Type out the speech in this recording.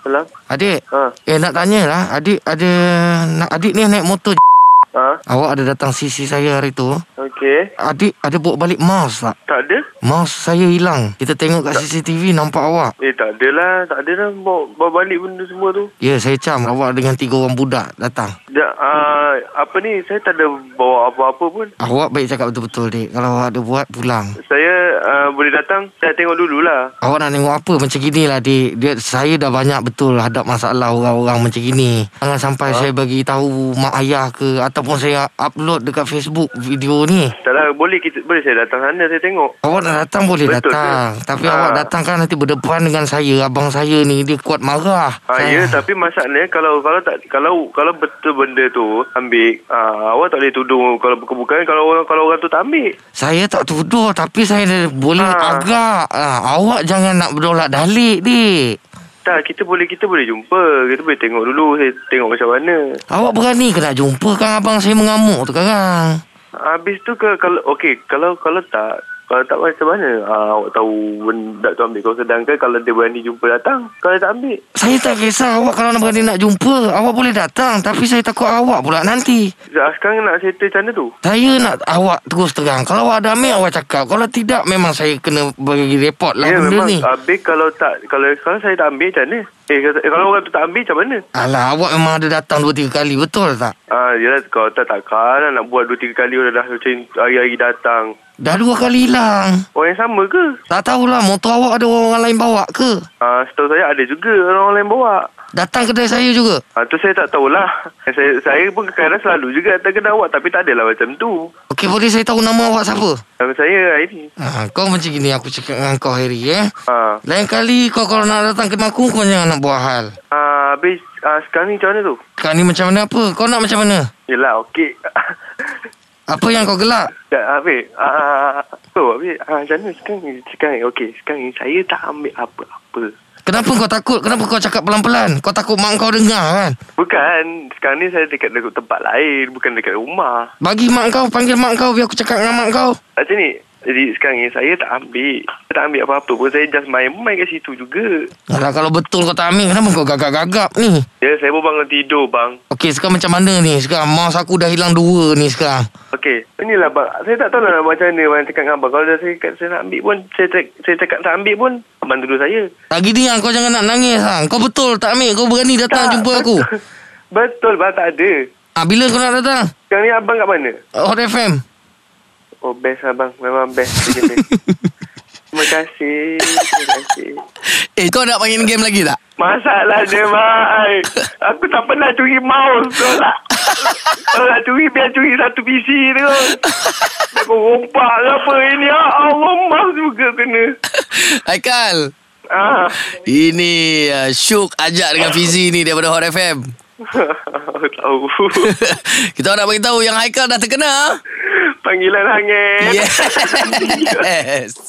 Salam. Adik Ha. Eh nak tanya lah Adik ada nak Adik ni naik motor Ha. Awak ada datang sisi saya hari tu Okey. Adik ada bawa balik mouse tak? Tak ada? Mouse saya hilang. Kita tengok kat CCTV nampak awak. Eh, tak ada lah. Tak ada lah. Bawa, bawa balik benda semua tu. Ya saya cam. Awak dengan tiga orang budak datang. Da, uh, apa ni, saya tak ada bawa apa-apa pun. Awak baik cakap betul-betul dik. Kalau awak ada buat pulang. Saya uh, boleh datang, saya tengok dululah. Awak nak tengok apa? Macam gini lah dik. Dia, Saya dah banyak betul hadap masalah orang-orang macam gini. Jangan sampai saya bagi tahu mak ayah ke Ataupun saya upload dekat Facebook video ni. Tak lah, boleh kita boleh saya datang sana, saya tengok. Awak nak datang boleh Betul datang ke? Tapi Ha. awak datang kan nanti berdepan dengan saya Abang saya ni dia kuat marah Ha, Saya- ya, tapi masalahnya kalau kalau tak kalau kalau betul benda tu ambil, uh, awak tak boleh tuduh kalau bukan-bukan kalau orang kalau orang tu tak ambil. Saya tak tuduh Tapi saya boleh Ha. agak ha, Awak jangan nak berdolak dalik dik Tak, kita boleh kita boleh jumpa. Kita boleh tengok dulu, saya tengok macam mana. Awak berani ke nak jumpa kan abang saya mengamuk tu sekarang Habis tu ke kalau okey, kalau kalau tak kalau tak macam mana ah, awak tahu benda tu ambil? Kau sedangkan kalau dia berani jumpa datang kalau tak ambil? Saya tak kisah awak kalau nak berani nak jumpa. Awak boleh datang Tapi saya takut awak pula nanti. Sekarang nak settle macam mana tu? Saya nak awak terus terang. Kalau awak ada ambil awak cakap. Kalau tidak memang saya kena bagi report lah ya benda memang ni. habis kalau tak kalau kalau saya tak ambil macam mana? Eh kalau, kalau orang tu tak ambil macam mana? Alah awak memang ada datang dua tiga kali. Betul tak? Ah, yelah kalau tak takkan lah nak buat dua tiga kali orang dah macam hari-hari datang. Dah dua kali hilang Orang yang sama ke? Tak tahulah motor awak ada orang lain bawa ke Ah, setahu saya ada juga orang lain bawa. Datang kedai saya juga Ah, tu saya tak tahulah. Saya saya pun kadang selalu juga datang kedai awak tapi tak adalah macam tu. Okey boleh saya tahu nama awak siapa? Nama saya Aini. Ha, kau macam gini aku cakap dengan kau Harry eh Ah, Lain kali kau kalau nak datang ke aku Kau jangan nak buat hal ah habis ah, sekarang ni macam mana tu? Kau ni macam mana apa? Kau nak macam mana? Yelah, okey. Apa yang kau gelak? Tak, habis. Ah, tu, habis. Ah, macam mana sekarang ni? Sekarang ni, okey. Sekarang ni saya tak ambil apa-apa. Kenapa kau takut? Kenapa kau cakap pelan-pelan? Kau takut mak kau dengar kan? Bukan. Sekarang ni saya dekat, dekat tempat lain. Bukan dekat rumah. Bagi mak kau, panggil mak kau biar aku cakap dengan mak kau. Macam ni. Jadi sekarang ni saya tak ambil. Saya tak ambil apa-apa pun. Saya just main-main kat situ juga. Alah kalau betul kau tak ambil, kenapa kau gagap-gagap ni? Ya, saya baru bangun tidur, bang. Okey, sekarang macam mana ni? Sekarang mouse aku dah hilang dua ni sekarang. Okey. Inilah, bang. Saya tak tahu lah macam mana. Abang cakap dengan abang. Kalau dah saya, cakap saya nak ambil pun, saya, saya cakap tak ambil pun, abang tuduh saya. Tak gini lah, kau jangan nak nangis lah. Kau betul tak ambil, kau berani datang Tak, jumpa aku. betul. Betul, bang. Tak ada. Ah, bila kau nak datang? Sekarang ni abang kat mana? Hot FM. Oh, best abang. Memang best. Terima kasih. Terima kasih. Eh kau nak main game lagi tak? Masalahnya, Mai. Aku tak pernah curi mouse. Kau tak? Kalau nak curi, biar curi satu PC tu. Aku rompak ke apa ini. Ya Allah, mouse juga kena. Haikal Ah. Ini uh, Syuk ajak dengan Fizi ni daripada Hot FM Tahu. Kita nak bagi tahu yang Haikal dah terkena Panggilan hangat. Yes